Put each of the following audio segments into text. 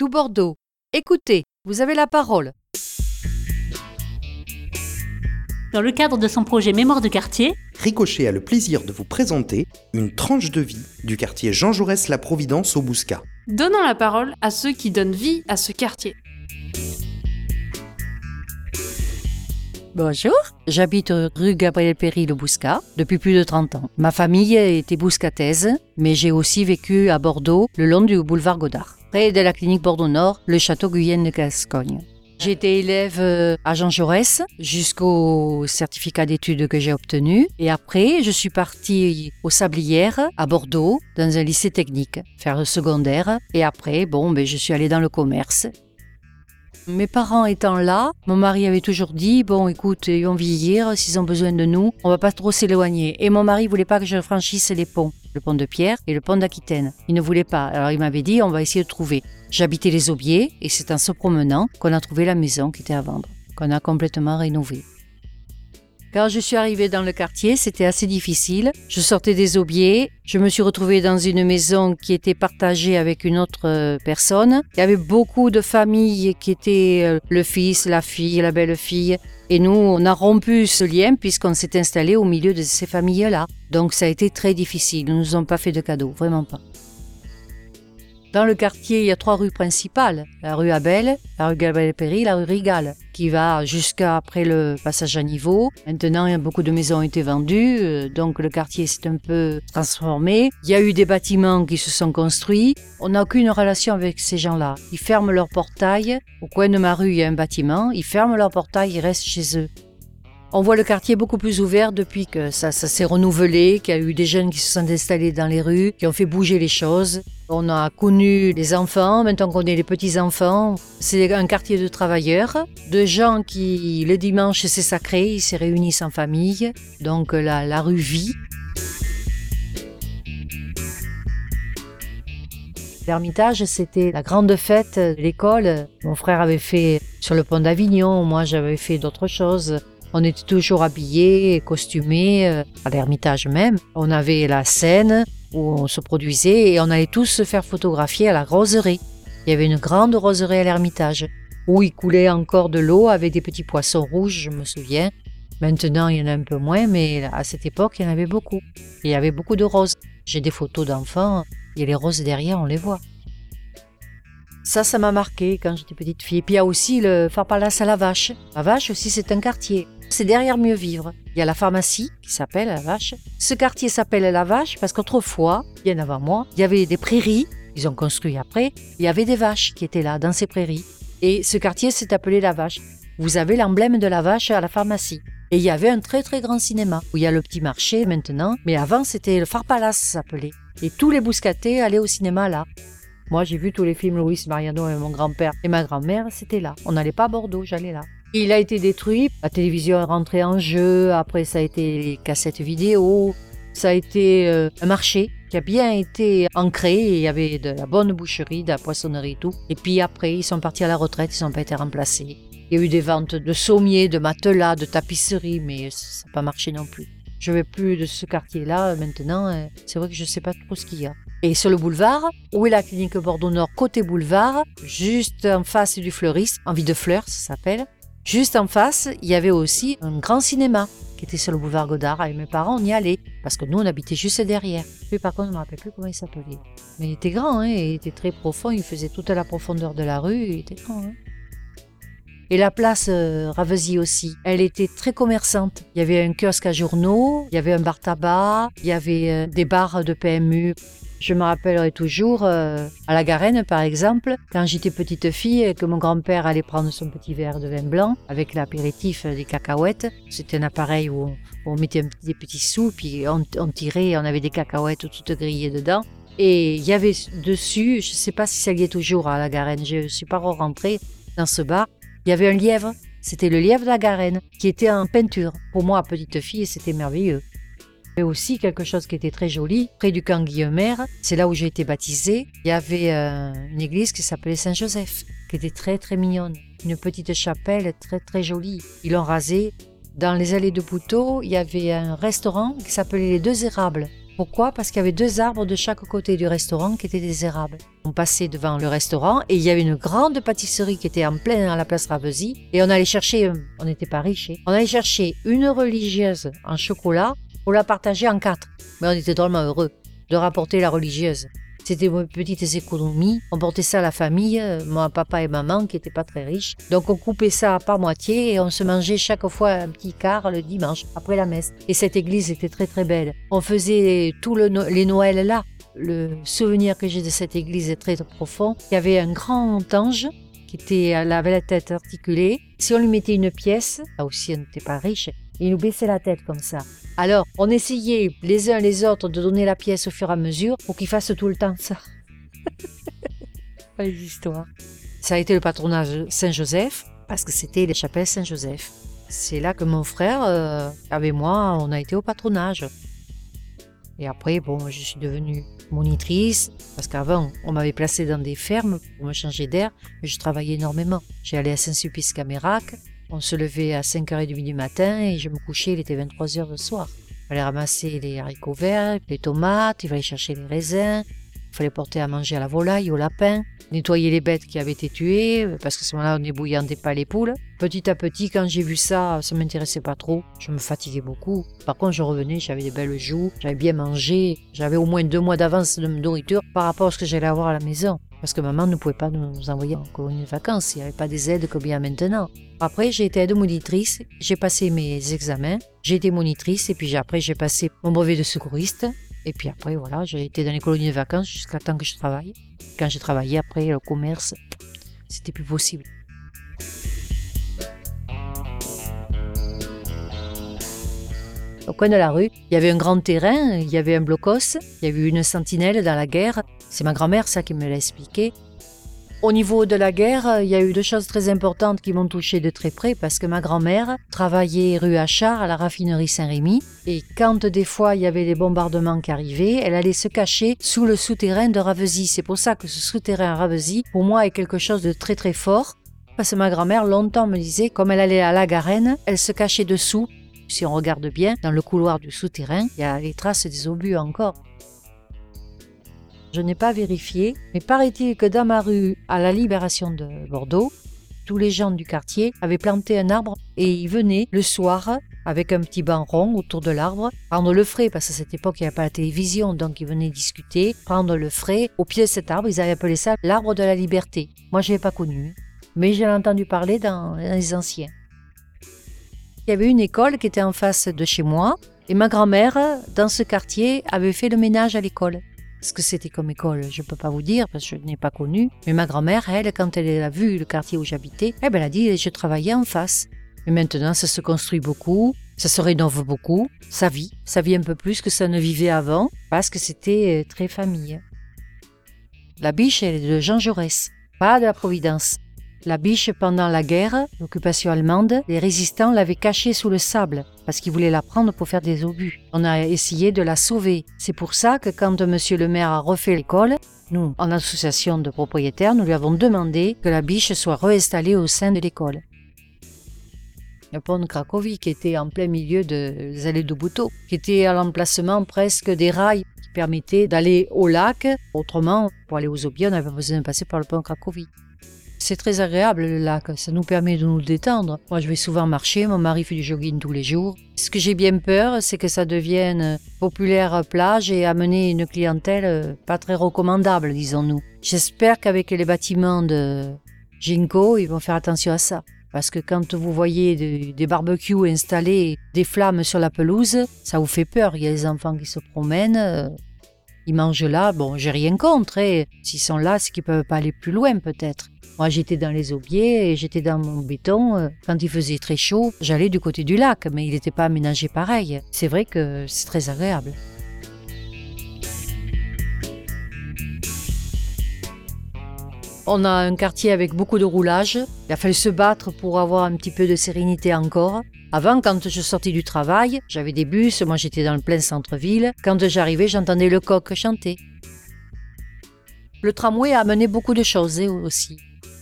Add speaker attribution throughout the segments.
Speaker 1: tout Bordeaux. Écoutez, vous avez la parole.
Speaker 2: Dans le cadre de son projet Mémoire de quartier,
Speaker 3: Ricochet a le plaisir de vous présenter une tranche de vie du quartier Jean Jaurès-La Providence au Bouscat.
Speaker 4: Donnons la parole à ceux qui donnent vie à ce quartier.
Speaker 1: Bonjour, j'habite rue Gabriel Péry le Bouscat depuis plus de 30 ans. Ma famille était bouscataise, mais j'ai aussi vécu à Bordeaux le long du boulevard Godard, près de la clinique Bordeaux-Nord, le château Guyenne de Gascogne. J'étais élève euh, à Jean Jaurès jusqu'au certificat d'études que j'ai obtenu. Et après, je suis partie aux Sablières à Bordeaux, dans un lycée technique, faire le secondaire. Et après, bon, ben, je suis allée dans le commerce. Mes parents étant là, mon mari avait toujours dit bon, écoute, ils vont vieillir, s'ils ont besoin de nous, on va pas trop s'éloigner. Et mon mari voulait pas que je franchisse les ponts, le pont de Pierre et le pont d'Aquitaine. Il ne voulait pas. Alors il m'avait dit on va essayer de trouver. J'habitais les Aubiers et c'est en se promenant qu'on a trouvé la maison qui était à vendre, qu'on a complètement rénovée. Quand je suis arrivée dans le quartier, c'était assez difficile. Je sortais des aubiers, je me suis retrouvée dans une maison qui était partagée avec une autre euh, personne. Il y avait beaucoup de familles qui étaient euh, le fils, la fille, la belle-fille. Et nous, on a rompu ce lien puisqu'on s'est installé au milieu de ces familles-là. Donc ça a été très difficile. Ils ne nous ont pas fait de cadeaux, vraiment pas. Dans le quartier, il y a trois rues principales. La rue Abel, la rue Gabriel-Péry, la rue Rigal, qui va jusqu'à après le passage à niveau. Maintenant, beaucoup de maisons ont été vendues, euh, donc le quartier s'est un peu transformé. Il y a eu des bâtiments qui se sont construits. On n'a aucune relation avec ces gens-là. Ils ferment leur portail. Au coin de ma rue, il y a un bâtiment. Ils ferment leur portail, ils restent chez eux. On voit le quartier beaucoup plus ouvert depuis que ça, s'est renouvelé, qu'il y a eu des jeunes qui se sont installés dans les rues, qui ont fait bouger les choses. On a connu les enfants, maintenant on connaît les petits-enfants. C'est un quartier de travailleurs, de gens qui, le dimanche, c'est sacré, ils se réunissent en famille. Donc la, la rue vit. L'Ermitage, c'était la grande fête de l'école. Mon frère avait fait sur le pont d'Avignon, moi j'avais fait d'autres choses. On était toujours habillés, costumés, euh, à l'Ermitage même. On avait la scène où on se produisait et on allait tous se faire photographier à la roserie. Il y avait une grande roserie à l'Ermitage où il coulait encore de l'eau avec des petits poissons rouges, je me souviens. Maintenant, il y en a un peu moins, mais à cette époque, il y en avait beaucoup. Il y avait beaucoup de roses. J'ai des photos d'enfants, il y a les roses derrière, on les voit. Ça, ça m'a marqué quand j'étais petite fille. Et puis il y a aussi le Phare Palace à la Vache. La Vache aussi, c'est un quartier. C'est derrière Mieux Vivre. Il y a la pharmacie qui s'appelle La Vache. Ce quartier s'appelle La Vache parce qu'autrefois, bien avant moi, il y avait des prairies. Ils ont construit après. Il y avait des vaches qui étaient là, dans ces prairies. Et ce quartier s'est appelé La Vache. Vous avez l'emblème de la vache à la pharmacie. Et il y avait un très très grand cinéma où il y a le petit marché maintenant. Mais avant, c'était le Phare Palace, s'appelait. Et tous les bouscatés allaient au cinéma là. Moi, j'ai vu tous les films Louis Mariano et mon grand-père et ma grand-mère, c'était là. On n'allait pas à Bordeaux, j'allais là. Il a été détruit, la télévision est rentrée en jeu, après ça a été les cassettes vidéo, ça a été euh, un marché qui a bien été ancré, il y avait de la bonne boucherie, de la poissonnerie et tout. Et puis après, ils sont partis à la retraite, ils n'ont pas été remplacés. Il y a eu des ventes de sommiers, de matelas, de tapisseries, mais ça n'a pas marché non plus. Je vais plus de ce quartier-là maintenant, euh, c'est vrai que je ne sais pas trop ce qu'il y a. Et sur le boulevard, où est la clinique Bordeaux-Nord, côté boulevard, juste en face du fleuriste, Envie de fleurs, ça s'appelle. Juste en face, il y avait aussi un grand cinéma qui était sur le boulevard Godard. Avec mes parents, on y allait parce que nous, on habitait juste derrière. Puis par contre, je ne me rappelle plus comment il s'appelait. Mais il était grand, hein, il était très profond. Il faisait toute la profondeur de la rue. Il était grand. Hein. Et la place euh, aussi, elle était très commerçante. Il y avait un kiosque à journaux, il y avait un bar tabac, il y avait euh, des bars de PMU. Je me rappellerai toujours, euh, à la Garenne par exemple, quand j'étais petite fille et que mon grand-père allait prendre son petit verre de vin blanc avec l'apéritif des cacahuètes. C'était un appareil où on, mettait des petits sous, puis on, on tirait, on avait des cacahuètes toutes grillées dedans. Et il y avait dessus, je ne sais pas si ça y est toujours à la Garenne, je ne suis pas rentrée dans ce bar, il y avait un lièvre, c'était le lièvre de la Garenne, qui était en peinture. Pour moi, petite fille, c'était merveilleux avait aussi quelque chose qui était très joli, près du camp Guillemer. C'est là où j'ai été baptisée. Il y avait euh, une église qui s'appelait Saint-Joseph, qui était très très mignonne. Une petite chapelle très très jolie. Ils l'ont rasée. Dans les allées de Poutot, il y avait un restaurant qui s'appelait Les Deux Érables. Pourquoi? Parce qu'il y avait deux arbres de chaque côté du restaurant qui étaient des érables. On passait devant le restaurant et il y avait une grande pâtisserie qui était en plein à la place Ravesi. Et on allait chercher, euh, on n'était pas riches, hein. on allait chercher une religieuse en chocolat pour la partager en quatre. Mais on était drôlement heureux de rapporter la religieuse. C'était mes petites économies. On portait ça à la famille, euh, mon papa et maman qui n'étaient pas très riches. Donc on coupait ça par moitié et on se mangeait chaque fois un petit quart le dimanche après la messe. Et cette église était très très belle. On faisait tous le les Noëls là. Le souvenir que j'ai de cette église est très, profond. Il y avait un grand ange qui était, avait la tête articulée. Si on lui mettait une pièce, là aussi on n'était pas riche, il nous baissait la tête comme ça. Alors, on essayait les uns les autres de donner la pièce au fur et à mesure pour qu'il fasse tout le temps ça. Les histoires. Ça a été le patronage Saint-Joseph, parce que c'était les chapelles Saint-Joseph. C'est là que mon frère, euh, avec moi, on a été au patronage. Et après, bon, je suis devenue monitrice, parce qu'avant, on m'avait placée dans des fermes pour me changer d'air, mais je travaillais énormément. Allé à Saint-Sulpice-Camérac, on se levait à 5h30 du matin et je me couchais, il était 23h le soir. Il fallait ramasser les haricots verts, les tomates, il fallait chercher les raisins, il fallait porter à manger à la volaille, au lapin, nettoyer les bêtes qui avaient été tuées, parce que ce moment-là, on n'ébouillantait pas les poules. Petit à petit, quand j'ai vu ça, ça m'intéressait pas trop. Je me fatiguais beaucoup. Par contre, je revenais, j'avais des belles joues, j'avais bien mangé, j'avais au moins deux mois d'avance de nourriture par rapport à ce que j'allais avoir à la maison. Parce que maman ne pouvait pas nous envoyer en colonie de vacances. Il n'y avait pas des aides comme il y a maintenant. Après, j'ai été aide-monitrice. J'ai passé mes examens. J'ai été monitrice. Et puis après, j'ai passé mon brevet de secouriste. Et puis après, voilà, j'ai été dans les colonies de vacances jusqu'à temps que je travaille. Quand j'ai travaillé, après, le commerce, c'était plus possible. Au coin de la rue, il y avait un grand terrain, il y avait un blocos, il y avait une sentinelle dans la guerre. C'est ma grand-mère, ça, qui me l'a expliqué. Au niveau de la guerre, il y a eu deux choses très importantes qui m'ont touché de très près parce que ma grand-mère travaillait rue Achard à la raffinerie Saint-Rémy et quand des fois il y avait des bombardements qui arrivaient, elle allait se cacher sous le souterrain de Ravesy. C'est pour ça que ce souterrain à Ravesy, pour moi, est quelque chose de très très fort parce que ma grand-mère longtemps me disait, comme elle allait à la Garenne, elle se cachait dessous si on regarde bien, dans le couloir du souterrain, il y a les traces des obus encore. Je n'ai pas vérifié, mais paraît-il que dans ma rue, à la libération de Bordeaux, tous les gens du quartier avaient planté un arbre et ils venaient le soir avec un petit banc rond autour de l'arbre, prendre le frais, parce qu'à cette époque il n'y avait pas la télévision, donc ils venaient discuter, prendre le frais. Au pied de cet arbre, ils avaient appelé ça l'arbre de la liberté. Moi je l'ai pas connu, mais j'ai entendu parler dans les anciens. Il y avait une école qui était en face de chez moi et ma grand-mère, dans ce quartier, avait fait le ménage à l'école. Ce que c'était comme école, je ne peux pas vous dire parce que je n'ai pas connu. Mais ma grand-mère, elle, quand elle a vu le quartier où j'habitais, eh ben, elle a dit je travaillais en face. Et maintenant, ça se construit beaucoup, ça se rénove beaucoup, ça vit, ça vit un peu plus que ça ne vivait avant parce que c'était euh, très famille. La biche, elle est de Jean Jaurès, pas de la Providence. La biche, pendant la guerre, l'occupation allemande, les résistants l'avaient cachée sous le sable parce qu'ils voulaient la prendre pour faire des obus. On a essayé de la sauver. C'est pour ça que quand monsieur le maire a refait l'école, nous, en association de propriétaires, nous lui avons demandé que la biche soit réinstallée au sein de l'école. Le pont de Cracovie, qui était en plein milieu des allées de Bouteau, qui était à l'emplacement presque des rails qui permettaient d'aller au lac. Autrement, pour aller aux Aubiers, on avait besoin de passer par le pont de Cracovie. C'est très agréable le lac, ça nous permet de nous détendre. Moi je vais souvent marcher, mon mari fait du jogging tous les jours. Ce que j'ai bien peur, c'est que ça devienne populaire plage et amener une clientèle euh, pas très recommandable, disons-nous. J'espère qu'avec les bâtiments de Ginkgo, ils vont faire attention à ça. Parce que quand vous voyez des, barbecues installés, des flammes sur la pelouse, ça vous fait peur. Il y a des enfants qui se promènent, euh, ils mangent là. Bon, j'ai rien contre. Et hein. S'ils sont là, c'est qu'ils peuvent pas aller plus loin peut-être. Moi, j'étais dans les aubiers et j'étais dans mon béton. Euh, quand il faisait très chaud, j'allais du côté du lac, mais il n'était pas aménagé pareil. C'est vrai que c'est très agréable. On a un quartier avec beaucoup de roulage. Il a fallu se battre pour avoir un petit peu de sérénité encore. Avant, quand je sortais du travail, j'avais des bus, moi j'étais dans le plein centre-ville. Quand j'arrivais, j'entendais le coq chanter. Le tramway a amené beaucoup de choses hein, aussi.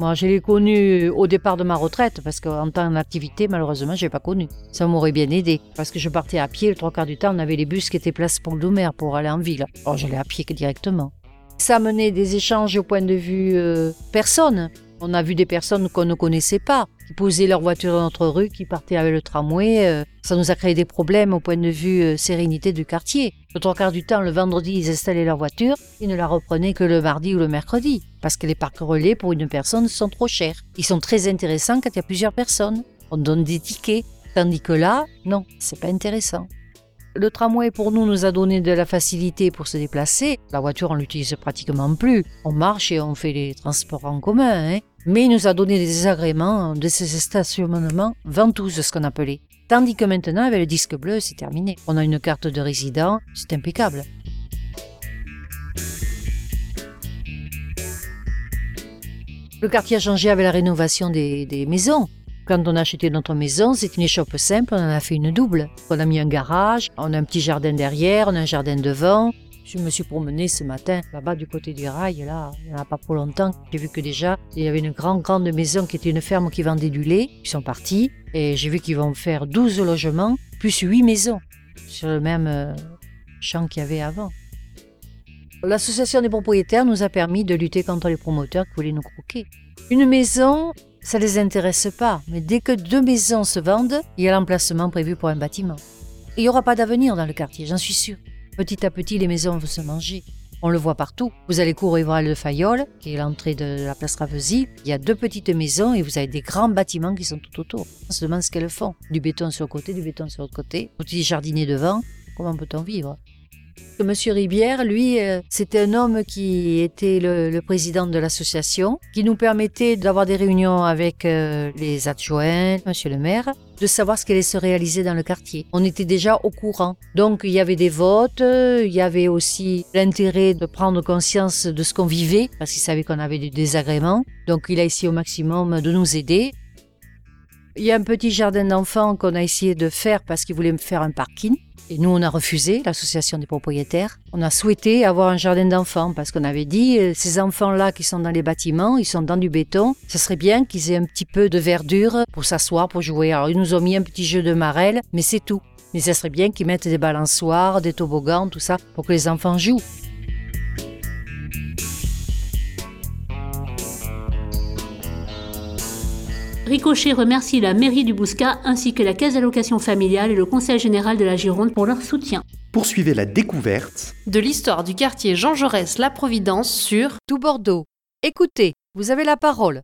Speaker 1: Moi, je l'ai connu au départ de ma retraite, parce qu'en temps d'activité, malheureusement, je l'ai pas connu. Ça m'aurait bien aidé, parce que je partais à pied, le trois quarts du temps, on avait les bus qui étaient place pour Doumer pour aller en ville. Alors, j'allais à pied directement. Ça menait des échanges au point de vue euh, personne. On a vu des personnes qu'on ne connaissait pas, qui posaient leur voiture dans notre rue, qui partaient avec le tramway. euh, ça nous a créé des problèmes au point de vue euh, sérénité du quartier. Le trois quarts du temps, le vendredi, ils installaient leur voiture, ils ne la reprenaient que le mardi ou le mercredi, parce que les parcs relais pour une personne sont trop chers. Ils sont très intéressants quand il y a plusieurs personnes. On donne des tickets, tandis que là, non, c'est pas intéressant. Le tramway pour nous nous a donné de la facilité pour se déplacer. La voiture, on l'utilise pratiquement plus. On marche et on fait les transports en commun. hein. Mais il nous a donné des désagréments de ces stationnements ventouses, ce qu'on appelait. Tandis que maintenant, avec le disque bleu, c'est terminé. On a une carte de résident, c'est impeccable. Le quartier a changé avec la rénovation des maisons. Quand on a acheté notre maison, c'est une échoppe simple, on en a fait une double. On a mis un garage, on a un petit jardin derrière, on a un jardin devant. Je me suis promenée ce matin là-bas du côté du rail, là, il n'y en a pas pour longtemps. J'ai vu que déjà, il y avait une grande, grande maison qui était une ferme qui vendait du lait. Ils sont partis et j'ai vu qu'ils vont faire 12 logements, plus 8 maisons sur le même euh, champ qu'il y avait avant. L'association des propriétaires nous a permis de lutter contre les promoteurs qui voulaient nous croquer. Une maison, ça les intéresse pas, mais dès que deux maisons se vendent, il y a l'emplacement prévu pour un bâtiment. Il n'y aura pas d'avenir dans le quartier, j'en suis sûre. Petit à petit, les maisons vont se manger. On le voit partout. Vous allez cours Évral de Fayolle, qui est l'entrée de la place Ravesi. Il y a deux petites maisons et vous avez des grands bâtiments qui sont tout autour. On se demande ce qu'elles font. Du béton sur le côté, du béton sur l'autre côté. Petit jardinier devant. Comment peut-on vivre? Monsieur Ribière, lui, euh, c'était un homme qui était le, le président de l'association, qui nous permettait d'avoir des réunions avec euh, les adjoints, monsieur le maire, de savoir ce qui allait se réaliser dans le quartier. On était déjà au courant. Donc il y avait des votes, euh, il y avait aussi l'intérêt de prendre conscience de ce qu'on vivait, parce qu'il savait qu'on avait des désagréments. Donc il a essayé au maximum de nous aider. Il y a un petit jardin d'enfants qu'on a essayé de faire parce qu'il voulait me faire un parking. Et nous, on a refusé, l'association des propriétaires. On a souhaité avoir un jardin d'enfants parce qu'on avait dit, euh, ces enfants-là qui sont dans les bâtiments, ils sont dans du béton, ce serait bien qu'ils aient un petit peu de verdure pour s'asseoir, pour jouer. Alors, ils nous ont mis un petit jeu de marelle, mais c'est tout. Mais ça serait bien qu'ils mettent des balançoires, des toboggans, tout ça, pour que les enfants jouent.
Speaker 2: Ricochet remercie la mairie du Bouscat ainsi que la Caisse d'allocation familiale et le Conseil général de la Gironde pour leur soutien.
Speaker 3: Poursuivez la découverte
Speaker 4: De l'histoire du quartier Jean Jaurès La Providence sur
Speaker 1: Tout Bordeaux. Écoutez, vous avez la parole.